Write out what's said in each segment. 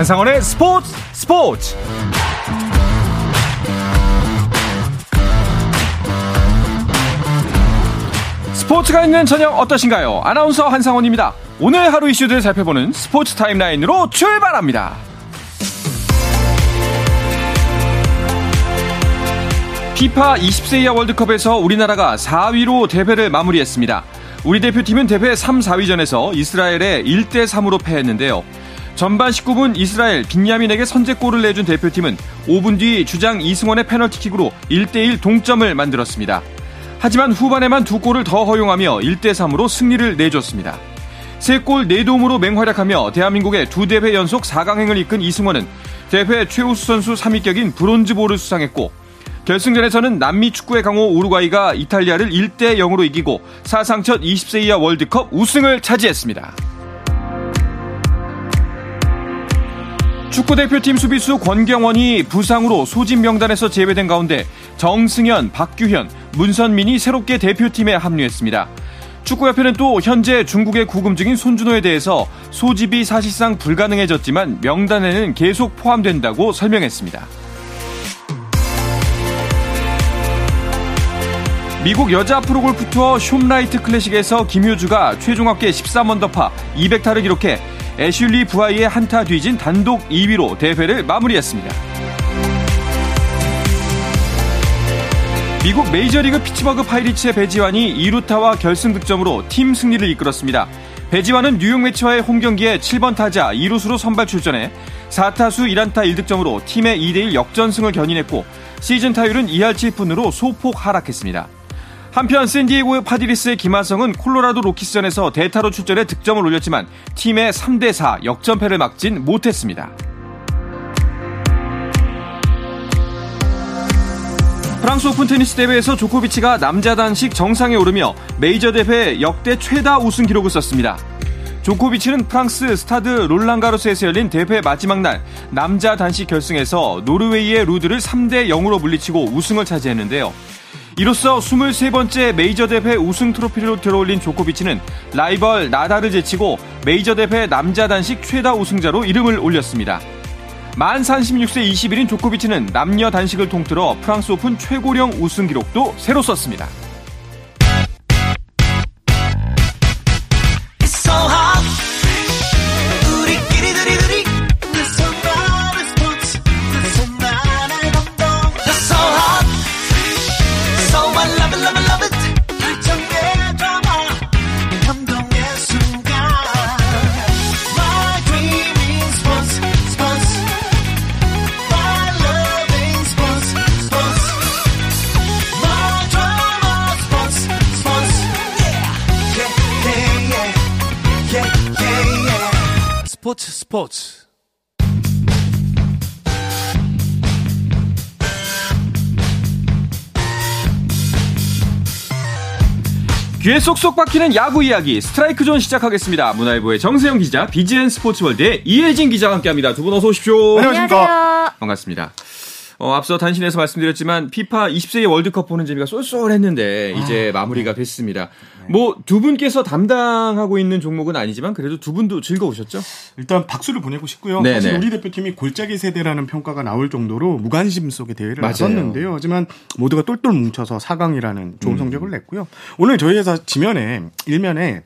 한상원의 스포츠 스포츠 스포츠가 있는 저녁 어떠신가요? 아나운서 한상원입니다. 오늘 하루 이슈들 살펴보는 스포츠 타임라인으로 출발합니다. 피파 20세 이하 월드컵에서 우리나라가 4위로 대회를 마무리했습니다. 우리 대표팀은 대회 3, 4위전에서 이스라엘에 1대 3으로 패했는데요. 전반 19분 이스라엘 빈야민에게 선제골을 내준 대표팀은 5분 뒤 주장 이승원의 페널티킥으로 1대1 동점을 만들었습니다. 하지만 후반에만 두 골을 더 허용하며 1대3으로 승리를 내줬습니다. 3골 4도움으로 맹활약하며 대한민국의 두 대회 연속 4강행을 이끈 이승원은 대회 최우수 선수 3위격인 브론즈볼을 수상했고 결승전에서는 남미 축구의 강호 우루과이가 이탈리아를 1대 0으로 이기고 사상 첫 20세 이하 월드컵 우승을 차지했습니다. 축구대표팀 수비수 권경원이 부상으로 소집 명단에서 제외된 가운데 정승현, 박규현, 문선민이 새롭게 대표팀에 합류했습니다. 축구협회는 또 현재 중국에 구금 중인 손준호에 대해서 소집이 사실상 불가능해졌지만 명단에는 계속 포함된다고 설명했습니다. 미국 여자 프로골프 투어 숀라이트 클래식에서 김효주가 최종 합계 13언더파 200타를 기록해 애슐리 부하이의 한타 뒤진 단독 2위로 대회를 마무리했습니다. 미국 메이저리그 피츠버그 파이리츠의 배지환이 2루타와 결승 득점으로 팀 승리를 이끌었습니다. 배지환은 뉴욕 매치와의 홈 경기에 7번 타자 2루수로 선발 출전해 4타수 1안타 1득점으로 팀의 2대1 역전승을 견인했고 시즌 타율은 2할 7푼으로 소폭 하락했습니다. 한편 샌디에고 파드리스의 김하성은 콜로라도 로키스전에서 대타로 출전해 득점을 올렸지만 팀의 3대4 역전패를 막진 못했습니다. 프랑스 오픈 테니스 대회에서 조코비치가 남자 단식 정상에 오르며 메이저 대회 역대 최다 우승 기록을 썼습니다. 조코비치는 프랑스 스타드 롤랑가로스에서 열린 대회 마지막 날 남자 단식 결승에서 노르웨이의 루드를 3대 0으로 물리치고 우승을 차지했는데요. 이로써 23번째 메이저 대회 우승 트로피를 들어올린 조코비치는 라이벌 나다를 제치고 메이저 대회 남자 단식 최다 우승자로 이름을 올렸습니다. 만 36세 20일인 조코비치는 남녀 단식을 통틀어 프랑스 오픈 최고령 우승 기록도 새로 썼습니다. 스포츠 귀에 쏙쏙 박히는 야구 이야기 스트라이크 존 시작하겠습니다. 문화일보의 정세영 기자, BGN 스포츠월드의 이혜진 기자와 함께합니다. 두 분 어서 오십시오. 안녕하십니까. 반갑습니다. 어, 앞서 단신에서 말씀드렸지만 피파 20세 이하 월드컵 보는 재미가 쏠쏠했는데 이제 아, 마무리가 네. 됐습니다. 네. 뭐두 분께서 담당하고 있는 종목은 아니지만 그래도 두 분도 즐거우셨죠? 일단 박수를 보내고 싶고요. 네네. 사실 네. 우리 대표팀이 골짜기 세대라는 평가가 나올 정도로 무관심 속의 대회를 맞아요. 나섰는데요. 하지만 모두가 똘똘 뭉쳐서 4강이라는 좋은 음. 성적을 냈고요. 오늘 저희 회사 지면에 일면에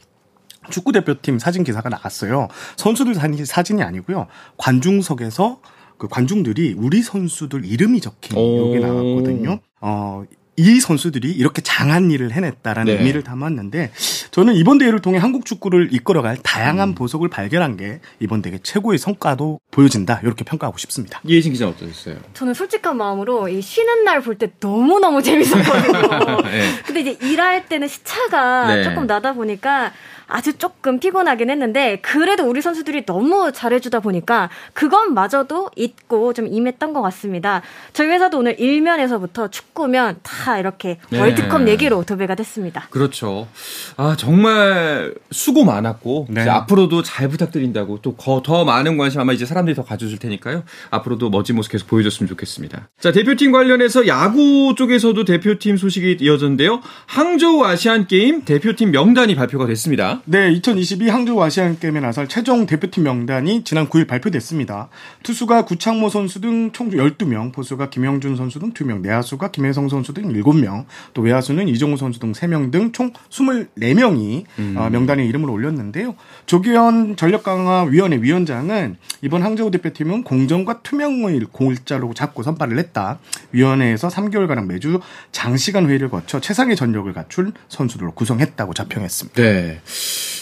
축구 대표팀 사진 기사가 나왔어요. 선수들 사진이 아니고요. 관중석에서 그 관중들이 우리 선수들 이름이 적힌 이게 나왔거든요. 어, 이 선수들이 이렇게 장한 일을 해냈다라는 네. 의미를 담았는데 저는 이번 대회를 통해 한국 축구를 이끌어갈 다양한 음. 보석을 발견한 게 이번 대회 최고의 성과도 보여진다 이렇게 평가하고 싶습니다. 이혜진 기자 어떠셨어요? 저는 솔직한 마음으로 이 쉬는 날 볼 때 너무 너무 재밌었거든요. 네. 근데 이제 일할 때는 시차가 네. 조금 나다 보니까 아주 조금 피곤하긴 했는데 그래도 우리 선수들이 너무 잘해주다 보니까 그것마저도 잊고 좀 임했던 것 같습니다. 저희 회사도 오늘 일면에서부터 축구면 다 이렇게 네. 월드컵 얘기로 도배가 됐습니다. 그렇죠. 아 정말 수고 많았고 네. 앞으로도 잘 부탁드린다고 또 더 많은 관심 아마 이제 사람들이 더 가져줄 테니까요. 앞으로도 멋진 모습 계속 보여줬으면 좋겠습니다. 자 대표팀 관련해서 야구 쪽에서도 대표팀 소식이 이어졌는데요. 항저우 아시안 게임 대표팀 명단이 발표가 됐습니다. 네, 2022 항저우 아시안 게임에 나설 최종 대표팀 명단이 지난 9일 발표됐습니다. 투수가 구창모 선수 등 총 12명, 포수가 김영준 선수 등 2명, 내야수가 김혜성 선수 등 7명, 또 외야수는 이종우 선수 등 3명 등 총 24명이 음. 어, 명단에 이름을 올렸는데요. 조기현 전력강화위원회 위원장은 이번 항저우 대표팀은 공정과 투명을 골자로 잡고 선발을 했다. 위원회에서 3개월가량 매주 장시간 회의를 거쳐 최상의 전력을 갖춘 선수들로 구성했다고 자평했습니다. 네.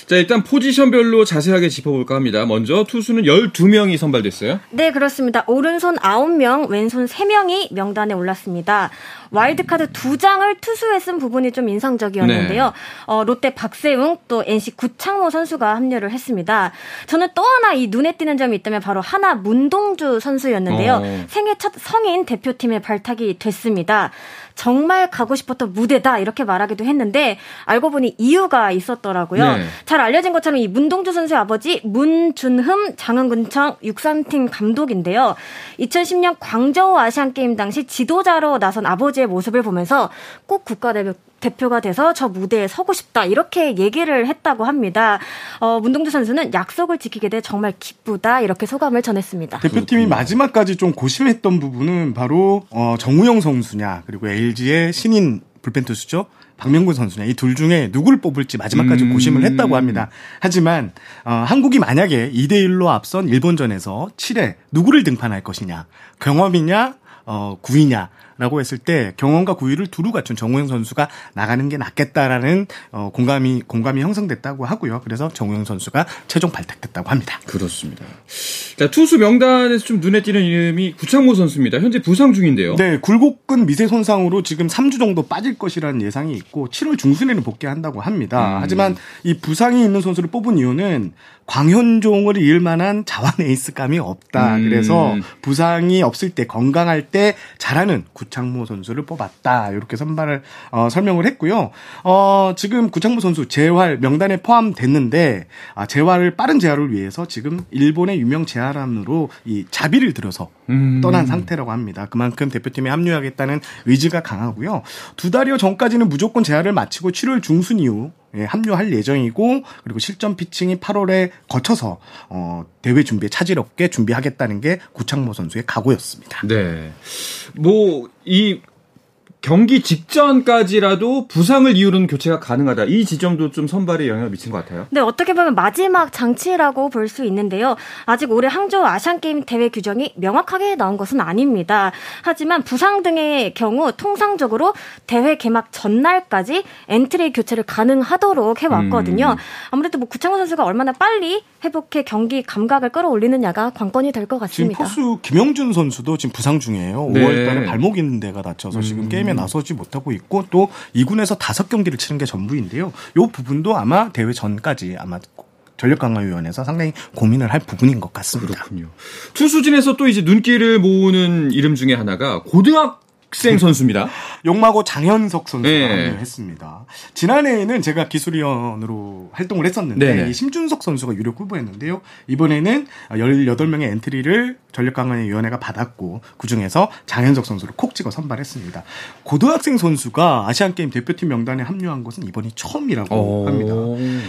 자, 일단 포지션별로 자세하게 짚어볼까 합니다. 먼저 투수는 12명이 선발됐어요. 네, 그렇습니다. 오른손 9명, 왼손 3명이 명단에 올랐습니다. 와일드카드 두 장을 투수에 쓴 부분이 좀 인상적이었는데요. 네. 어, 롯데 박세웅 또 NC 구창모 선수가 합류를 했습니다. 저는 또 하나 이 눈에 띄는 점이 있다면 바로 하나 문동주 선수였는데요. 어. 생애 첫 성인 대표팀에 발탁이 됐습니다. 정말 가고 싶었던 무대다 이렇게 말하기도 했는데 알고 보니 이유가 있었더라고요. 네. 잘 알려진 것처럼 이 문동주 선수의 아버지 문준흠 장흥군청 육상팀 감독인데요. 2010년 광저우 아시안 게임 당시 지도자로 나선 아버지의 모습을 보면서 꼭 국가대표 대표가 돼서 저 무대에 서고 싶다 이렇게 얘기를 했다고 합니다. 어, 문동주 선수는 약속을 지키게 돼 정말 기쁘다 이렇게 소감을 전했습니다. 대표팀이 마지막까지 좀 고심했던 부분은 바로 어, 정우영 선수냐 그리고 LG의 신인 불펜 투수죠. 박명근 선수냐 이 둘 중에 누구를 뽑을지 마지막까지 음. 고심을 했다고 합니다. 하지만 어, 한국이 만약에 2대 1로 앞선 일본전에서 7회 누구를 등판할 것이냐 경험이냐 어, 구위냐 라고 했을 때 경험과 구위를 두루 갖춘 정우영 선수가 나가는 게 낫겠다라는 어, 공감이 공감이 형성됐다고 하고요. 그래서 정우영 선수가 최종 발탁됐다고 합니다. 그렇습니다. 자, 투수 명단에서 좀 눈에 띄는 이름이 구창모 선수입니다. 현재 부상 중인데요. 네, 굴곡근 미세 손상으로 지금 3주 정도 빠질 것이라는 예상이 있고 7월 중순에는 복귀한다고 합니다. 음. 하지만 이 부상이 있는 선수를 뽑은 이유는 광현종을 이을 만한 자완 에이스감이 없다. 음. 그래서 부상이 없을 때 건강할 때 잘하는 구 창모 선수를 뽑았다. 이렇게 선발을 어, 설명을 했고요. 어, 지금 구창모 선수 재활 명단에 포함됐는데 아, 재활을 빠른 재활을 위해서 지금 일본의 유명 재활원으로 이 자비를 들여서 음. 떠난 상태라고 합니다. 그만큼 대표팀에 합류하겠다는 의지가 강하고요. 두 달여 전까지는 무조건 재활을 마치고 7월 중순 이후 예, 합류할 예정이고 그리고 실전 피칭이 8월에 거쳐서 어, 대회 준비에 차질 없게 준비하겠다는 게 구창모 선수의 각오였습니다. 네. 뭐 이 경기 직전까지라도 부상을 이유로는 교체가 가능하다. 이 지점도 좀 선발에 영향을 미친 것 같아요. 네, 어떻게 보면 마지막 장치라고 볼 수 있는데요. 아직 올해 항저우 아시안 게임 대회 규정이 명확하게 나온 것은 아닙니다. 하지만 부상 등의 경우 통상적으로 대회 개막 전날까지 엔트리 교체를 가능하도록 해왔거든요. 음. 아무래도 뭐 구창모 선수가 얼마나 빨리 회복해 경기 감각을 끌어올리느냐가 관건이 될 것 같습니다. 지금 포수 김형준 선수도 지금 부상 중이에요. 네. 5월달에 발목 있는 데가 다쳐서 음. 지금 게임에 나서지 못하고 있고 또 2군에서 다섯 경기를 치른 게 전부인데요. 이 부분도 아마 대회 전까지 아마 전력강화위원회에서 상당히 고민을 할 부분인 것 같습니다. 그렇군요. 투수진에서 또 이제 눈길을 모으는 이름 중에 하나가 고등학 학생 선수입니다. 용마고 장현석 선수가 네. 했습니다. 지난해에는 제가 기술위원으로 활동을 했었는데 네. 심준석 선수가 유력 후보였는데요. 이번에는 18명의 엔트리를 전력강화위원회가 받았고 그중에서 장현석 선수를 콕 찍어 선발했습니다. 고등학생 선수가 아시안게임 대표팀 명단에 합류한 것은 이번이 처음이라고 오. 합니다.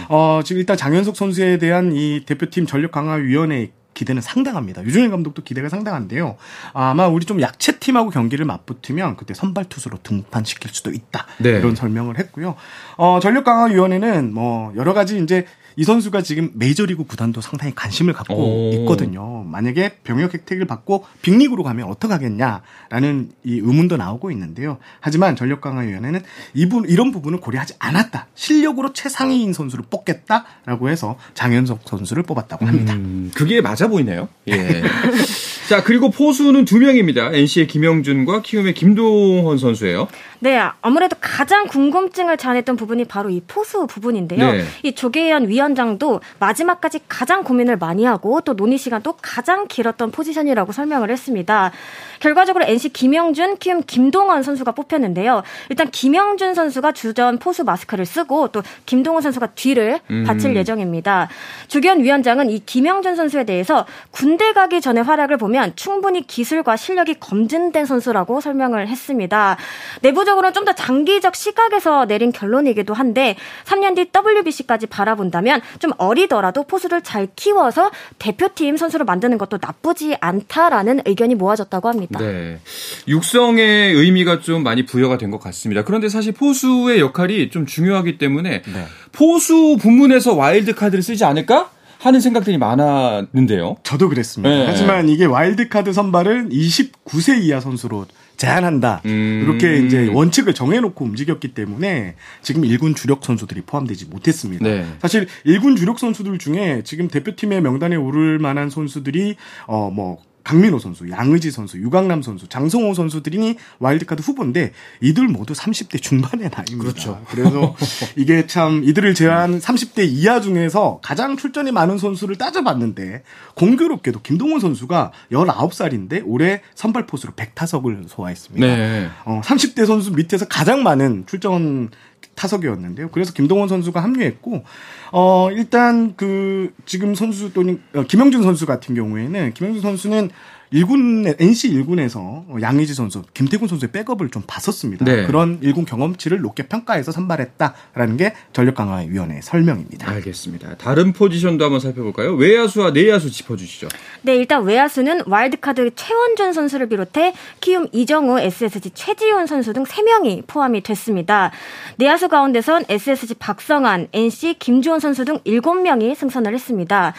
어, 지금 일단 장현석 선수에 대한 이 대표팀 전력강화위원회 기대는 상당합니다. 유종일 감독도 기대가 상당한데요. 아마 우리 좀 약체 팀하고 경기를 맞붙으면 그때 선발 투수로 등판시킬 수도 있다. 네. 이런 설명을 했고요. 어, 전력 강화 위원회는 뭐 여러 가지 이제 이 선수가 지금 메이저리그 구단도 상당히 관심을 갖고 오. 있거든요. 만약에 병역 혜택을 받고 빅리그로 가면 어떡하겠냐라는 이 의문도 나오고 있는데요. 하지만 전력강화위원회는 이분 이런 부분을 고려하지 않았다. 실력으로 최상위인 선수를 뽑겠다라고 해서 장현석 선수를 뽑았다고 합니다. 음, 그게 맞아 보이네요. 예. 자, 그리고 포수는 두 명입니다. NC의 김영준과 키움의 김동헌 선수예요. 네, 아무래도 가장 궁금증을 자아냈던 부분이 바로 이 포수 부분인데요. 네. 이 조계현 위원장도 마지막까지 가장 고민을 많이 하고 또 논의 시간도 가장 길었던 포지션이라고 설명을 했습니다. 결과적으로 NC 김영준, 키움 김동원 선수가 뽑혔는데요. 일단 김영준 선수가 주전 포수 마스크를 쓰고 또 김동원 선수가 뒤를 음. 바칠 예정입니다. 조계현 위원장은 이 김영준 선수에 대해서 군대 가기 전에 활약을 보면 충분히 기술과 실력이 검증된 선수라고 설명을 했습니다. 내부적 으로는 좀 더 장기적 시각에서 내린 결론이기도 한데 3년 뒤 WBC까지 바라본다면 좀 어리더라도 포수를 잘 키워서 대표팀 선수로 만드는 것도 나쁘지 않다라는 의견이 모아졌다고 합니다. 네. 육성의 의미가 좀 많이 부여가 된 것 같습니다. 그런데 사실 포수의 역할이 좀 중요하기 때문에 네. 포수 부문에서 와일드 카드를 쓰지 않을까? 하는 생각들이 많았는데요. 저도 그랬습니다. 네. 하지만 이게 와일드카드 선발은 29세 이하 선수로 제한한다. 음. 이렇게 이제 원칙을 정해놓고 움직였기 때문에 지금 1군 주력 선수들이 포함되지 못했습니다. 네. 사실 1군 주력 선수들 중에 지금 대표팀의 명단에 오를 만한 선수들이 어뭐 강민호 선수, 양의지 선수, 유강남 선수, 장성호 선수들이 와일드카드 후보인데 이들 모두 30대 중반의 나이입니다. 그렇죠. 그래서 이게 참 이들을 제한 30대 이하 중에서 가장 출전이 많은 선수를 따져봤는데 공교롭게도 김동원 선수가 19살인데 올해 선발 포수로 100타석을 소화했습니다. 네. 어, 30대 선수 밑에서 가장 많은 출전 타석이었는데요. 그래서 김동원 선수가 합류했고 어 일단 그 지금 선수 또는 어, 김영준 선수 같은 경우에는 김영준 선수는 1군 NC 1군에서 양의지 선수, 김태군 선수의 백업을 좀 봤었습니다. 네. 그런 1군 경험치를 높게 평가해서 선발했다라는 게 전력 강화 위원회의 설명입니다. 알겠습니다. 다른 포지션도 한번 살펴볼까요? 외야수와 내야수 짚어주시죠. 네, 일단 외야수는 와일드카드 최원준 선수를 비롯해 키움 이정우, SSG 최지훈 선수 등 3명이 포함이 됐습니다. 내야수 가운데선 SSG 박성환, NC 김주원 선수 등 7명이 승선을 했습니다.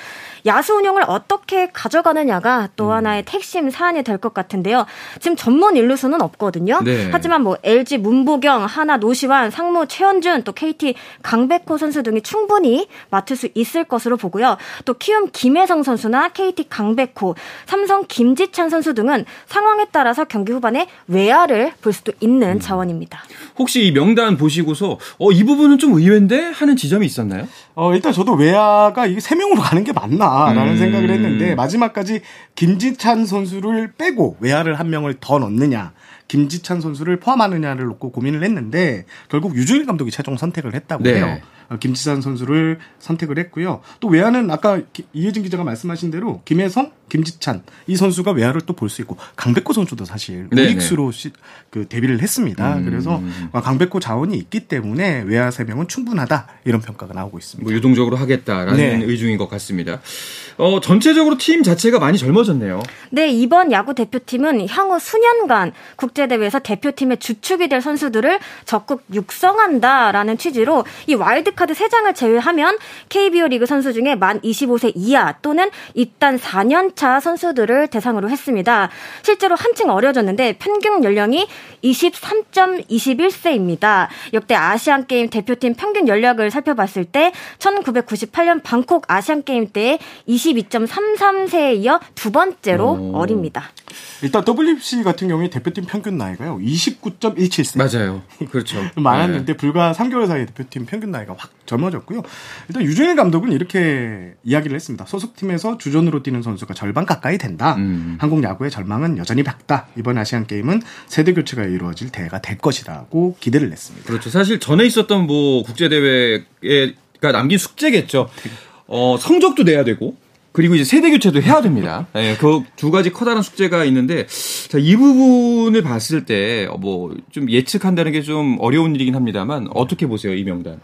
야수 운영을 어떻게 가져가느냐가 또 음. 하나의 핵심 사안이 될 것 같은데요. 지금 전문 일루수는 없거든요. 네. 하지만 뭐 LG 문보경, 하나 노시환, 상무 최현준, 또 KT 강백호 선수 등이 충분히 맡을 수 있을 것으로 보고요. 또 키움 김혜성 선수나 KT 강백호, 삼성 김지찬 선수 등은 상황에 따라서 경기 후반에 외야를 볼 수도 있는 음. 자원입니다. 혹시 이 명단 보시고서 어, 이 부분은 좀 의외인데 하는 지점이 있었나요? 어, 일단 저도 외야가 이게 세 명으로 가는 게 맞나라는 음. 생각을 했는데 마지막까지 김지찬 선수를 빼고 외야를 한 명을 더 넣느냐 김지찬 선수를 포함하느냐를 놓고 고민을 했는데 결국 유주일 감독이 최종 선택을 했다고 네. 해요. 어, 김지찬 선수를 선택을 했고요. 또 외야는 아까 이혜진 기자가 말씀하신 대로 김혜성, 김지찬 이 선수가 외야를 또 볼 수 있고 강백호 선수도 사실 우익수로 그 데뷔를 했습니다. 음. 그래서 강백호 자원이 있기 때문에 외야 세 명은 충분하다 이런 평가가 나오고 있습니다. 뭐 유동적으로 하겠다라는 네. 의중인 것 같습니다. 어, 전체적으로 팀 자체가 많이 젊어졌네요. 네, 이번 야구 대표팀은 향후 수년간 국제대회에서 대표팀의 주축이 될 선수들을 적극 육성한다라는 취지로 이 와일드 카드 3장을 제외하면 KBO 리그 선수 중에 만 25세 이하 또는 입단 4년 차 선수들을 대상으로 했습니다. 실제로 한층 어려졌는데 평균 연령이 23.21세입니다. 역대 아시안 게임 대표팀 평균 연령을 살펴봤을 때 1998년 방콕 아시안 게임 때 22.33세에 이어 두 번째로 오. 어립니다. 일단 WBC 같은 경우에 대표팀 평균 나이가요. 29.17세. 맞아요. 그렇죠. 많았는데 네. 불과 3개월 사이에 대표팀 평균 나이가 확 젊어졌고요. 일단 유준일 감독은 이렇게 이야기를 했습니다. 소속팀에서 주전으로 뛰는 선수가 절반 가까이 된다. 음. 한국 야구의 절망은 여전히 밝다. 이번 아시안 게임은 세대 교체가 이루어질 대회가 될 것이라고 기대를 냈습니다. 그렇죠. 사실 전에 있었던 뭐 국제 대회가 남긴 숙제겠죠. 어, 성적도 내야 되고 그리고 이제 세대 교체도 해야 됩니다. 네, 그두 가지 커다란 숙제가 있는데 자, 이 부분을 봤을 때 뭐 좀 예측한다는 게 좀 어려운 일이긴 합니다만 어떻게 보세요, 이 명단?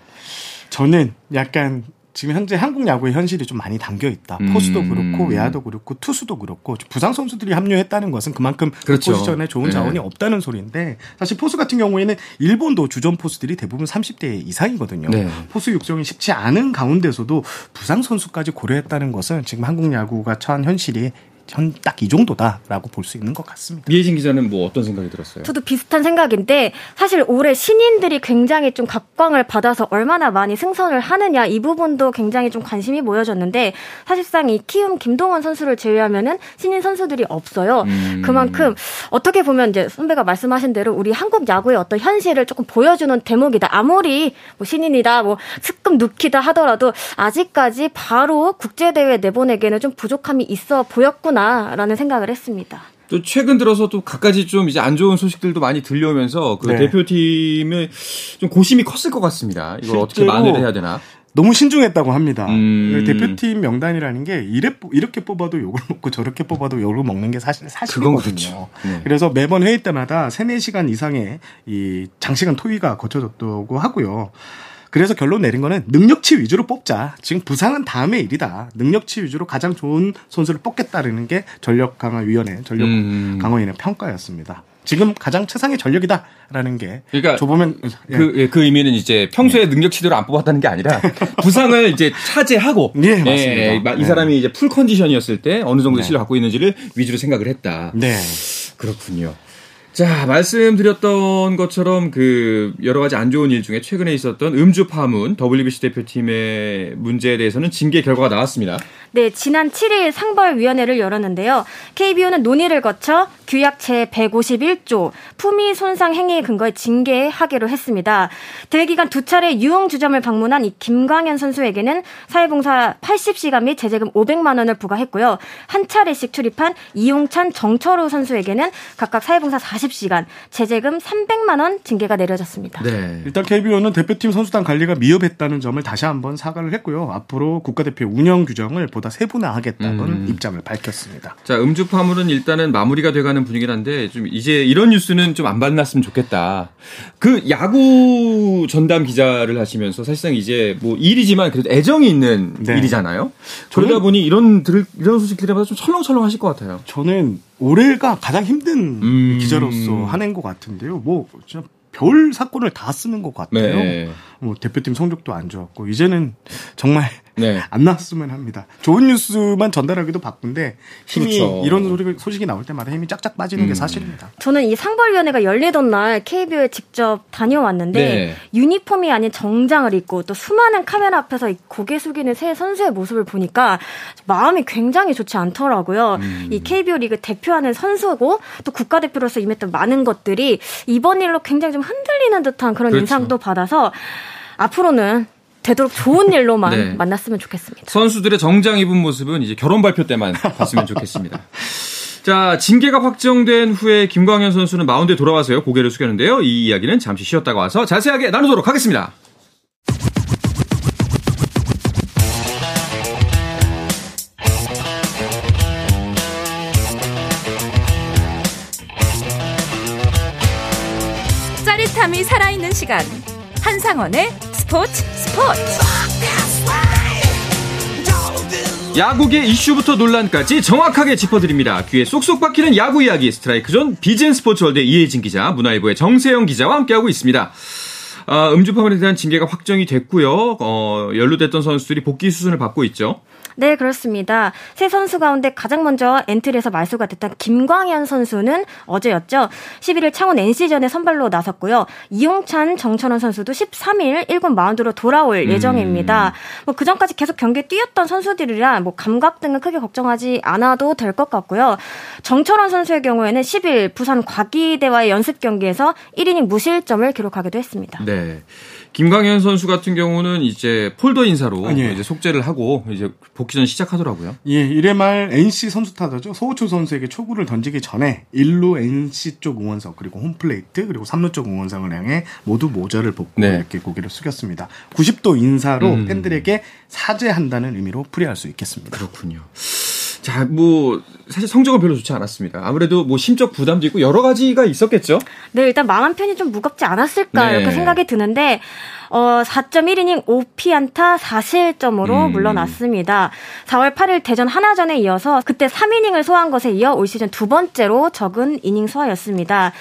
저는 약간 지금 현재 한국 야구의 현실이 좀 많이 담겨 있다. 음. 포수도 그렇고 외야도 그렇고 투수도 그렇고 부상 선수들이 합류했다는 것은 그만큼 그 그렇죠. 그 포지션에 좋은 네. 자원이 네. 없다는 소리인데 사실 포수 같은 경우에는 일본도 주전 포수들이 대부분 30대 이상이거든요. 네. 포수 육성이 쉽지 않은 가운데서도 부상 선수까지 고려했다는 것은 지금 한국 야구가 처한 현실이 현 딱 이 정도다라고 볼 수 있는 것 같습니다. 이혜진 기자는 뭐 어떤 생각이 들었어요? 저도 비슷한 생각인데 사실 올해 신인들이 굉장히 좀 각광을 받아서 얼마나 많이 승선을 하느냐 이 부분도 굉장히 좀 관심이 모여졌는데 사실상 이 키움 김동원 선수를 제외하면은 신인 선수들이 없어요. 음. 그만큼 어떻게 보면 이제 선배가 말씀하신 대로 우리 한국 야구의 어떤 현실을 조금 보여주는 대목이다. 아무리 뭐 신인이다, 뭐 특급 누키다 하더라도 아직까지 바로 국제 대회 내보내기에는 좀 부족함이 있어 보였구 나. 않나라는 생각을 했습니다. 또 최근 들어서 또 갖가지 좀 이제 안 좋은 소식들도 많이 들려오면서 그 네. 대표팀의 좀 고심이 컸을 것 같습니다. 이걸 어떻게 만회를 해야 되나? 너무 신중했다고 합니다. 음. 대표팀 명단이라는 게 이래, 이렇게 뽑아도 욕을 먹고 저렇게 뽑아도 욕을 먹는 게 사실 사실이거든요. 그렇죠. 네. 그래서 매번 회의 때마다 3, 4시간 이상의 이 장시간 토의가 거쳐졌다고 하고요. 그래서 결론 내린 거는 능력치 위주로 뽑자. 지금 부상은 다음의 일이다. 능력치 위주로 가장 좋은 선수를 뽑겠다는 게 전력 강화 위원회, 전력 음. 강화위원회 평가였습니다. 지금 가장 최상의 전력이다라는 게 그러니까 줘보면 예. 그, 예, 그 의미는 이제 평소에 능력치대로 안 뽑았다는 게 아니라 부상을 이제 차지하고 예, 맞습니다. 예, 이 네. 사람이 이제 풀 컨디션이었을 때 어느 정도 네. 실력 갖고 있는지를 위주로 생각을 했다. 네. 그렇군요. 자, 말씀드렸던 것처럼 그 여러 가지 안 좋은 일 중에 최근에 있었던 음주 파문 WBC 대표팀의 문제에 대해서는 징계 결과가 나왔습니다. 네, 지난 7일 상벌위원회를 열었는데요. KBO는 논의를 거쳐 규약 제 151조 품위 손상 행위에 근거해 징계하기로 했습니다. 대회 기간 두 차례 유흥 주점을 방문한 이 김광현 선수에게는 사회봉사 80시간 및 제재금 500만 원을 부과했고요. 한 차례씩 출입한 이용찬 정철우 선수에게는 각각 사회봉사 40 시간, 제재금 300만 원 징계가 내려졌습니다. 네. 일단 KBO는 대표팀 선수단 관리가 미흡했다는 점을 다시 한번 사과를 했고요. 앞으로 국가대표 운영 규정을 보다 세분화하겠다는 음. 입장을 밝혔습니다. 자, 음주 파물은 일단은 마무리가 돼가는 분위기란데 좀 이제 이런 뉴스는 좀 안 만났으면 좋겠다. 그 야구 전담 기자를 하시면서 사실상 이제 뭐 일이지만 그래도 애정이 있는 네. 일이잖아요. 그러다 보니 이런 들 이런 소식 들으면서 좀 철렁철렁 하실 것 같아요. 저는 올해가 가장 힘든 음. 기자로서 한해인 것 같은데요. 뭐 진짜 별 사건을 다 쓰는 것 같아요. 네. 뭐 대표팀 성적도 안 좋았고 이제는 정말 네. 안 나왔으면 합니다. 좋은 뉴스만 전달하기도 바쁜데 힘이 그렇죠. 이런 소리, 소식이 나올 때마다 힘이 짝짝 빠지는 음. 게 사실입니다. 저는 이 상벌위원회가 열리던 날 KBO에 직접 다녀왔는데 네. 유니폼이 아닌 정장을 입고 또 수많은 카메라 앞에서 고개 숙이는 새 선수의 모습을 보니까 마음이 굉장히 좋지 않더라고요. 음. 이 KBO 리그 대표하는 선수고 또 국가대표로서 임했던 많은 것들이 이번 일로 굉장히 좀 흔들리는 듯한 그런 그렇죠. 인상도 받아서 앞으로는 되도록 좋은 일로만 네. 만났으면 좋겠습니다. 선수들의 정장 입은 모습은 이제 결혼 발표 때만 봤으면 좋겠습니다. 자, 징계가 확정된 후에 김광현 선수는 마운드에 돌아와서요. 고개를 숙였는데요. 이 이야기는 잠시 쉬었다가 와서 자세하게 나누도록 하겠습니다. 짜릿함이 살아있는 시간. 한상원의 스포츠 스포츠. 야구계 이슈부터 논란까지 정확하게 짚어드립니다. 귀에 쏙쏙 박히는 야구 이야기 스트라이크 존 비젠 스포츠월드 이혜진 기자, 문화일보의 정세영 기자와 함께하고 있습니다. 아, 음주 파문에 대한 징계가 확정이 됐고요. 어, 연루됐던 선수들이 복귀 수순을 밟고 있죠. 네, 그렇습니다. 세 선수 가운데 가장 먼저 엔트리에서 말소가 됐던 김광현 선수는 어제였죠. 11일 창원 NC전에 선발로 나섰고요. 이용찬, 정천원 선수도 13일 1군 마운드로 돌아올 음. 예정입니다. 뭐 그전까지 계속 경기에 뛰었던 선수들이라 뭐 감각 등은 크게 걱정하지 않아도 될 것 같고요. 정천원 선수의 경우에는 10일 부산 과기대와의 연습 경기에서 1이닝 무실점을 기록하기도 했습니다. 네. 김광현 선수 같은 경우는 이제 폴더 인사로 아니, 이제 속죄를 하고 이제 복귀 전 시작하더라고요. 예, 1회 말 NC 선수 타자죠. 소호초 선수에게 초구를 던지기 전에 1루 NC 쪽 응원석 그리고 홈플레이트 그리고 3루 쪽 응원석을 향해 모두 모자를 벗고 네. 이렇게 고개를 숙였습니다. 90도 인사로 음. 팬들에게 사죄한다는 의미로 풀이할 수 있겠습니다. 그렇군요. 자, 뭐 사실 성적은 별로 좋지 않았습니다. 아무래도 뭐 심적 부담도 있고 여러 가지가 있었겠죠. 네, 일단 마음 편이 좀 무겁지 않았을까 네. 이렇게 생각이 드는데 어 4.1이닝 5피안타 4실점으로 음. 물러났습니다. 4월 8일 대전 하나전에 이어서 그때 3이닝을 소화한 것에 이어 올 시즌 두 번째로 적은 이닝 소화였습니다.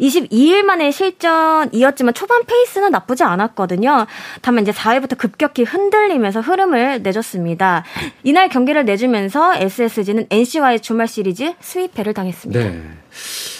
22일 만에 실전이었지만 초반 페이스는 나쁘지 않았거든요. 다만 이제 4회부터 급격히 흔들리면서 흐름을 내줬습니다. 이날 경기를 내주면서 SSG는 NC와의 주말 시리즈 스위패를 당했습니다. 네.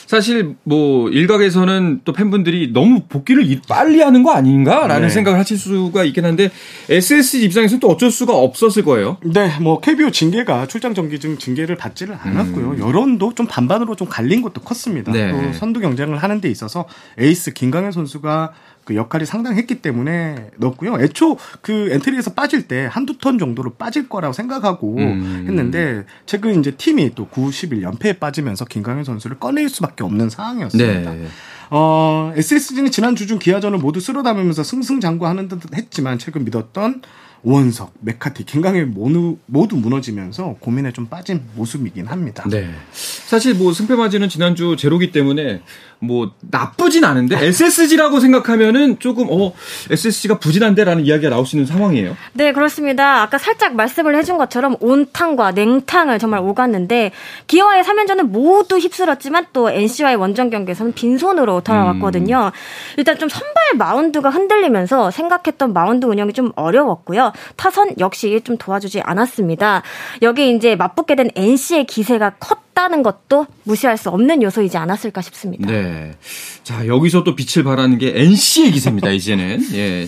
사실 뭐 일각에서는 또 팬분들이 너무 복귀를 빨리 하는 거 아닌가라는 네. 생각을 하실 수가 있긴 한데 SSG 입장에서는 또 어쩔 수가 없었을 거예요. 네, 뭐 KBO 징계가 출장 정지 중 징계를 받지를 않았고요. 음. 여론도 좀 반반으로 좀 갈린 것도 컸습니다. 네. 또 선두 경쟁을 하는 데 있어서 에이스 김광현 선수가 그 역할이 상당했기 때문에 넣었고요. 애초 그 엔트리에서 빠질 때 한두 턴 정도로 빠질 거라고 생각하고 음. 했는데 최근 이제 팀이 또 90일 연패에 빠지면서 김광현 선수를 꺼낼 수밖에 없는 상황이었습니다. 네. 어, SSG는 지난 주중 기아전을 모두 쓸어담으면서 승승장구하는 듯 했지만 최근 믿었던 오원석, 맥카티, 김강일 모두, 모두 무너지면서 고민에 좀 빠진 모습이긴 합니다. 네. 사실 뭐 승패마진은 지난주 제로기 때문에 뭐 나쁘진 않은데 SSG라고 생각하면은 조금 어 SSG가 부진한데라는 이야기가 나올 수 있는 상황이에요. 네 그렇습니다. 아까 살짝 말씀을 해준 것처럼 온탕과 냉탕을 정말 오갔는데 기아와의 3연전은 모두 휩쓸었지만 또 NC와의 원정 경기에서는 빈손으로 돌아왔거든요. 음. 일단 좀 선발 마운드가 흔들리면서 생각했던 마운드 운영이 좀 어려웠고요. 타선 역시 좀 도와주지 않았습니다. 여기 이제 맞붙게 된 NC의 기세가 컸 다는 것도 무시할 수 없는 요소이지 않았을까 싶습니다. 네. 자, 여기서 또 빛을 발하는 게 NC의 기세입니다, 이제는. 예.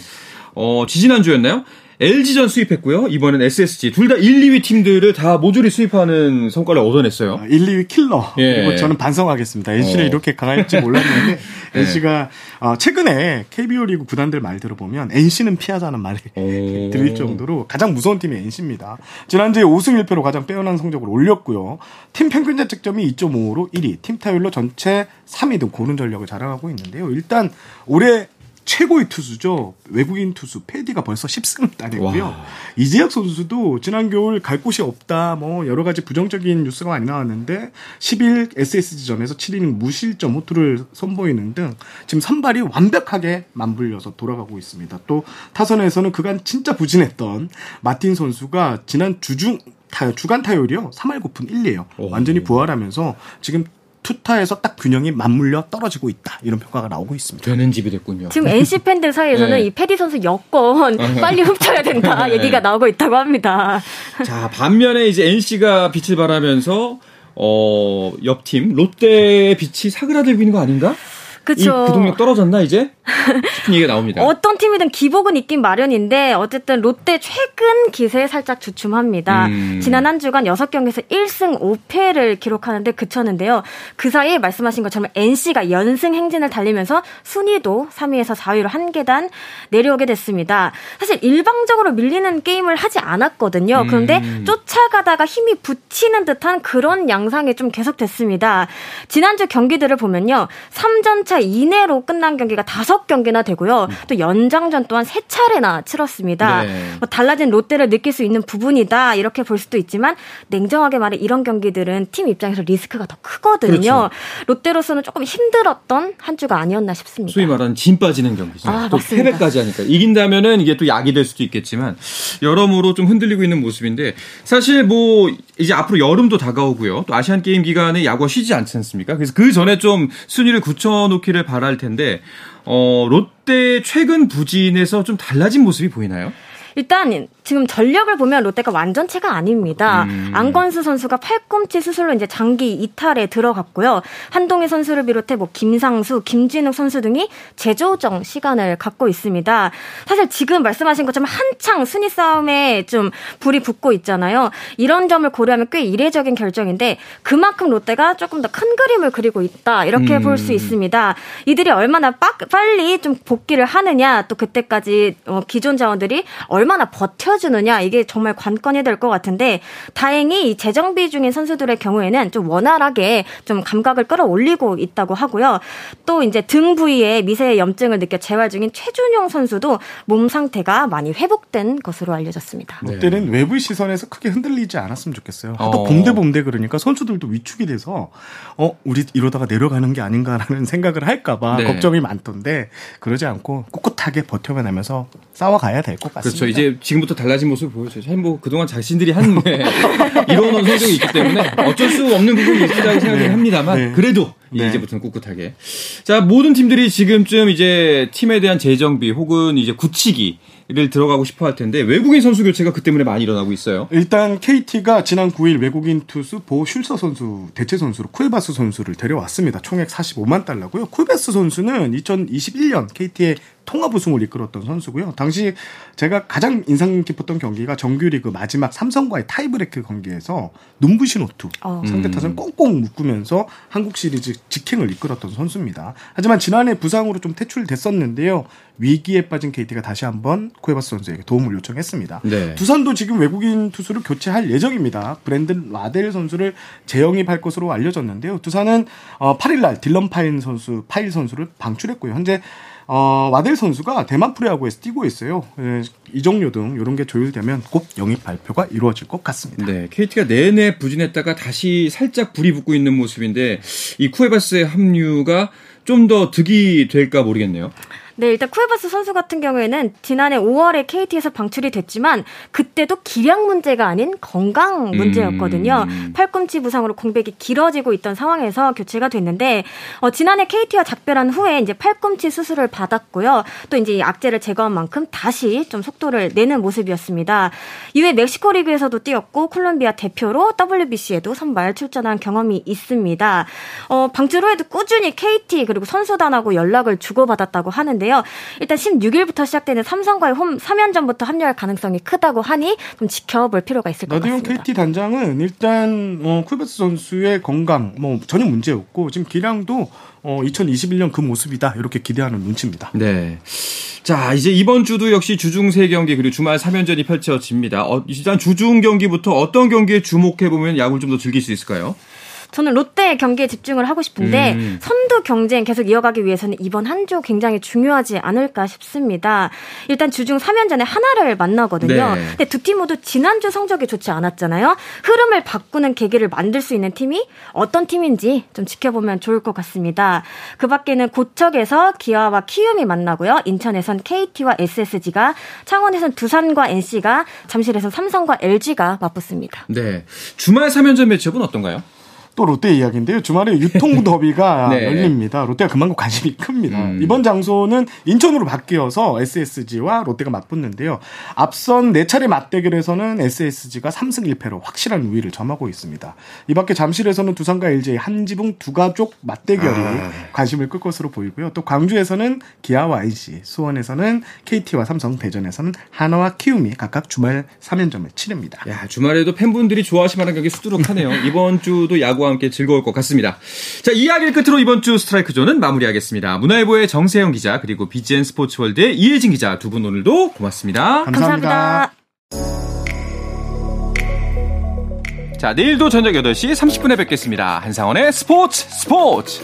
어, 지지난주였나요? LG전 수입했고요. 이번엔 SSG. 둘 다 1, 2위 팀들을 다 모조리 수입하는 성과를 얻어냈어요. 1, 아, 2위 킬러. 예. 그리고 저는 반성하겠습니다. NC를 어. 이렇게 강할지 몰랐는데 네. NC가 어, 최근에 KBO 리그 구단들 말 들어보면 NC는 피하자는 말이 들릴 정도로 가장 무서운 팀이 NC입니다. 지난주에 5승 1패로 가장 빼어난 성적을 올렸고요. 팀 평균 자책점이 2.5로 1위, 팀 타율로 전체 3위 등 고른 전력을 자랑하고 있는데요. 일단 올해 최고의 투수죠. 외국인 투수 패디가 벌써 10승을 따냈고요. 이재혁 선수도 지난 겨울 갈 곳이 없다. 뭐 여러 가지 부정적인 뉴스가 많이 나왔는데 10일 SSG전에서 7이닝 무실점 호투를 선보이는 등 지금 선발이 완벽하게 맞물려서 돌아가고 있습니다. 또 타선에서는 그간 진짜 부진했던 마틴 선수가 지난 주중 타, 주간 타율이요. 3할 9푼 1리에요. 완전히 부활하면서 지금 투타에서 딱 균형이 맞물려 떨어지고 있다 이런 평가가 나오고 있습니다. 되는 집이 됐군요. 지금 NC 팬들 사이에서는 네. 이 패디 선수 여권 빨리 훔쳐야 된다 네. 얘기가 나오고 있다고 합니다. 자 반면에 이제 NC가 빛을 발하면서 어, 옆팀 롯데의 빛이 사그라들고 있는 거 아닌가? 그쵸. 그 동력 떨어졌나 이제? 싶은 얘기가 나옵니다. 어떤 팀이든 기복은 있긴 마련인데 어쨌든 롯데 최근 기세에 살짝 주춤합니다. 음. 지난 한 주간 6경기에서 1승 5패를 기록하는데 그쳤는데요. 그 사이에 말씀하신 것처럼 NC가 연승 행진을 달리면서 순위도 3위에서 4위로 한 계단 내려오게 됐습니다. 사실 일방적으로 밀리는 게임을 하지 않았거든요. 그런데 음. 쫓아가다가 힘이 붙이는 듯한 그런 양상이 좀 계속됐습니다. 지난주 경기들을 보면요. 3전차 이내로 끝난 경기가 5 경기 나 되고요. 음. 또 연장전 또한 세 차례나 치렀습니다. 네. 뭐 달라진 롯데를 느낄 수 있는 부분이다 이렇게 볼 수도 있지만 냉정하게 말해 이런 경기들은 팀 입장에서 리스크가 더 크거든요. 그렇죠. 롯데로서는 조금 힘들었던 한 주가 아니었나 싶습니다. 소위 말하는 진 빠지는 경기죠. 아, 또 맞습니다. 패배까지 하니까 이긴다면은 이게 또 약이 될 수도 있겠지만 여러모로 좀 흔들리고 있는 모습인데 사실 뭐 이제 앞으로 여름도 다가오고요. 또 아시안 게임 기간에 야구가 쉬지 않지 않습니까? 그래서 그 전에 좀 순위를 굳혀놓기를 바랄 텐데 어, 롯데 최근 부진에서 좀 달라진 모습이 보이나요? 일단 지금 전력을 보면 롯데가 완전체가 아닙니다. 음. 안건수 선수가 팔꿈치 수술로 이제 장기 이탈에 들어갔고요. 한동희 선수를 비롯해 뭐 김상수, 김진욱 선수 등이 재조정 시간을 갖고 있습니다. 사실 지금 말씀하신 것처럼 한창 순위 싸움에 좀 불이 붙고 있잖아요. 이런 점을 고려하면 꽤 이례적인 결정인데 그만큼 롯데가 조금 더 큰 그림을 그리고 있다 이렇게 음. 볼수 있습니다. 이들이 얼마나 빡, 빨리 좀 복귀를 하느냐 또 그때까지 어, 기존 자원들이 얼 마나 버텨주느냐 이게 정말 관건이 될 것 같은데 다행히 재정비 중인 선수들의 경우에는 좀 원활하게 좀 감각을 끌어올리고 있다고 하고요. 또 이제 등 부위에 미세 염증을 느껴 재활 중인 최준용 선수도 몸 상태가 많이 회복된 것으로 알려졌습니다. 네. 롯데는 외부 시선에서 크게 흔들리지 않았으면 좋겠어요. 하도 어. 봄대 봄대 그러니까 선수들도 위축이 돼서 어 우리 이러다가 내려가는 게 아닌가라는 생각을 할까봐 네. 걱정이 많던데 그러지 않고 꿋꿋하게 버텨내면서 싸워가야 될 것 같습니다. 그렇죠. 이제 지금부터 달라진 모습을 보여줘요. 사실 뭐 그동안 자신들이 한 네, 이뤄놓은 성적이 있기 때문에 어쩔 수 없는 부분이 있다고 생각을 네. 합니다만 네. 그래도 네. 이제부터는 꿋꿋하게. 자 모든 팀들이 지금쯤 이제 팀에 대한 재정비 혹은 이제 굳히기 를 들어가고 싶어 할 텐데 외국인 선수 교체가 그 때문에 많이 일어나고 있어요. 일단 KT가 지난 9일 외국인 투수 보 슐서 선수 대체 선수로 쿠에바스 선수를 데려왔습니다. 총액 45만 달러고요. 쿠에바스 선수는 2021년 KT의 통합 우승을 이끌었던 선수고요. 당시 제가 가장 인상 깊었던 경기가 정규리그 마지막 삼성과의 타이브레이크 경기에서 눈부신 호투 어. 상대 타선 꽁꽁 묶으면서 한국 시리즈 직행을 이끌었던 선수입니다. 하지만 지난해 부상으로 좀 퇴출됐었는데요. 위기에 빠진 KT가 다시 한번 쿠에바스 선수에게 도움을 요청했습니다. 네. 두산도 지금 외국인 투수를 교체할 예정입니다. 브랜든 와델 선수를 재영입할 것으로 알려졌는데요. 두산은 8일날 어, 딜런 파인 선수, 파일 선수를 방출했고요. 현재 어, 와델 선수가 대만 프로야구에서 뛰고 있어요. 예, 이적료 등 이런 게 조율되면 곧 영입 발표가 이루어질 것 같습니다. 네, KT가 내내 부진했다가 다시 살짝 불이 붙고 있는 모습인데 이 쿠에바스의 합류가 좀 더 득이 될까 모르겠네요. 네, 일단 쿠에바스 선수 같은 경우에는 지난해 5월에 KT에서 방출이 됐지만 그때도 기량 문제가 아닌 건강 문제였거든요. 음. 팔꿈치 부상으로 공백이 길어지고 있던 상황에서 교체가 됐는데 어, 지난해 KT와 작별한 후에 이제 팔꿈치 수술을 받았고요. 또 이제 악재를 제거한 만큼 다시 좀 속도를 내는 모습이었습니다. 이후에 멕시코 리그에서도 뛰었고 콜롬비아 대표로 WBC에도 선발 출전한 경험이 있습니다. 어, 방출 후에도 꾸준히 KT 그리고 선수단하고 연락을 주고받았다고 하는데요. 있는데요. 일단 16일부터 시작되는 삼성과의 홈 3연전부터 합류할 가능성이 크다고 하니 좀 지켜볼 필요가 있을 것 같습니다. KT 단장은 일단 어, 쿨베스 선수의 건강 뭐 전혀 문제 없고 지금 기량도 어, 2021년 그 모습이다 이렇게 기대하는 눈치입니다. 네. 자 이제 이번 주도 역시 주중 세 경기 그리고 주말 3연전이 펼쳐집니다. 어, 일단 주중 경기부터 어떤 경기에 주목해 보면 야구를 좀 더 즐길 수 있을까요? 저는 롯데 경기에 집중을 하고 싶은데 음. 선두 경쟁 계속 이어가기 위해서는 이번 한 주 굉장히 중요하지 않을까 싶습니다. 일단 주중 3연전에 하나를 만나거든요. 네. 근데 두 팀 모두 지난주 성적이 좋지 않았잖아요. 흐름을 바꾸는 계기를 만들 수 있는 팀이 어떤 팀인지 좀 지켜보면 좋을 것 같습니다. 그 밖에는 고척에서 기아와 키움이 만나고요. 인천에선 KT와 SSG가 창원에선 두산과 NC가 잠실에서 삼성과 LG가 맞붙습니다. 네. 주말 3연전 매치업은 어떤가요? 또 롯데 이야기인데요. 주말에 유통 더비가 네. 열립니다. 롯데가 그만큼 관심이 큽니다. 음. 이번 장소는 인천으로 바뀌어서 SSG와 롯데가 맞붙는데요. 앞선 네 차례 맞대결에서는 SSG가 3승 1패로 확실한 우위를 점하고 있습니다. 이 밖에 잠실에서는 두산과 LG 한 지붕 두 가족 맞대결이 아. 관심을 끌 것으로 보이고요. 또 광주에서는 기아와 NC, 수원에서는 KT와 삼성, 대전에서는 하나와 키움이 각각 주말 3연전을 치릅니다. 야, 주말에도 팬분들이 좋아하실 만한 경기 수두룩하네요. 이번 주도 야구 함께 즐거울 것 같습니다. 자, 이야기를 끝으로 이번 주 스트라이크 존은 마무리하겠습니다. 문화일보의 정세영 기자 그리고 BGN 스포츠월드의 이혜진 기자 두 분 오늘도 고맙습니다. 감사합니다. 자, 내일도 저녁 8시 30분에 뵙겠습니다. 한상원의 스포츠 스포츠!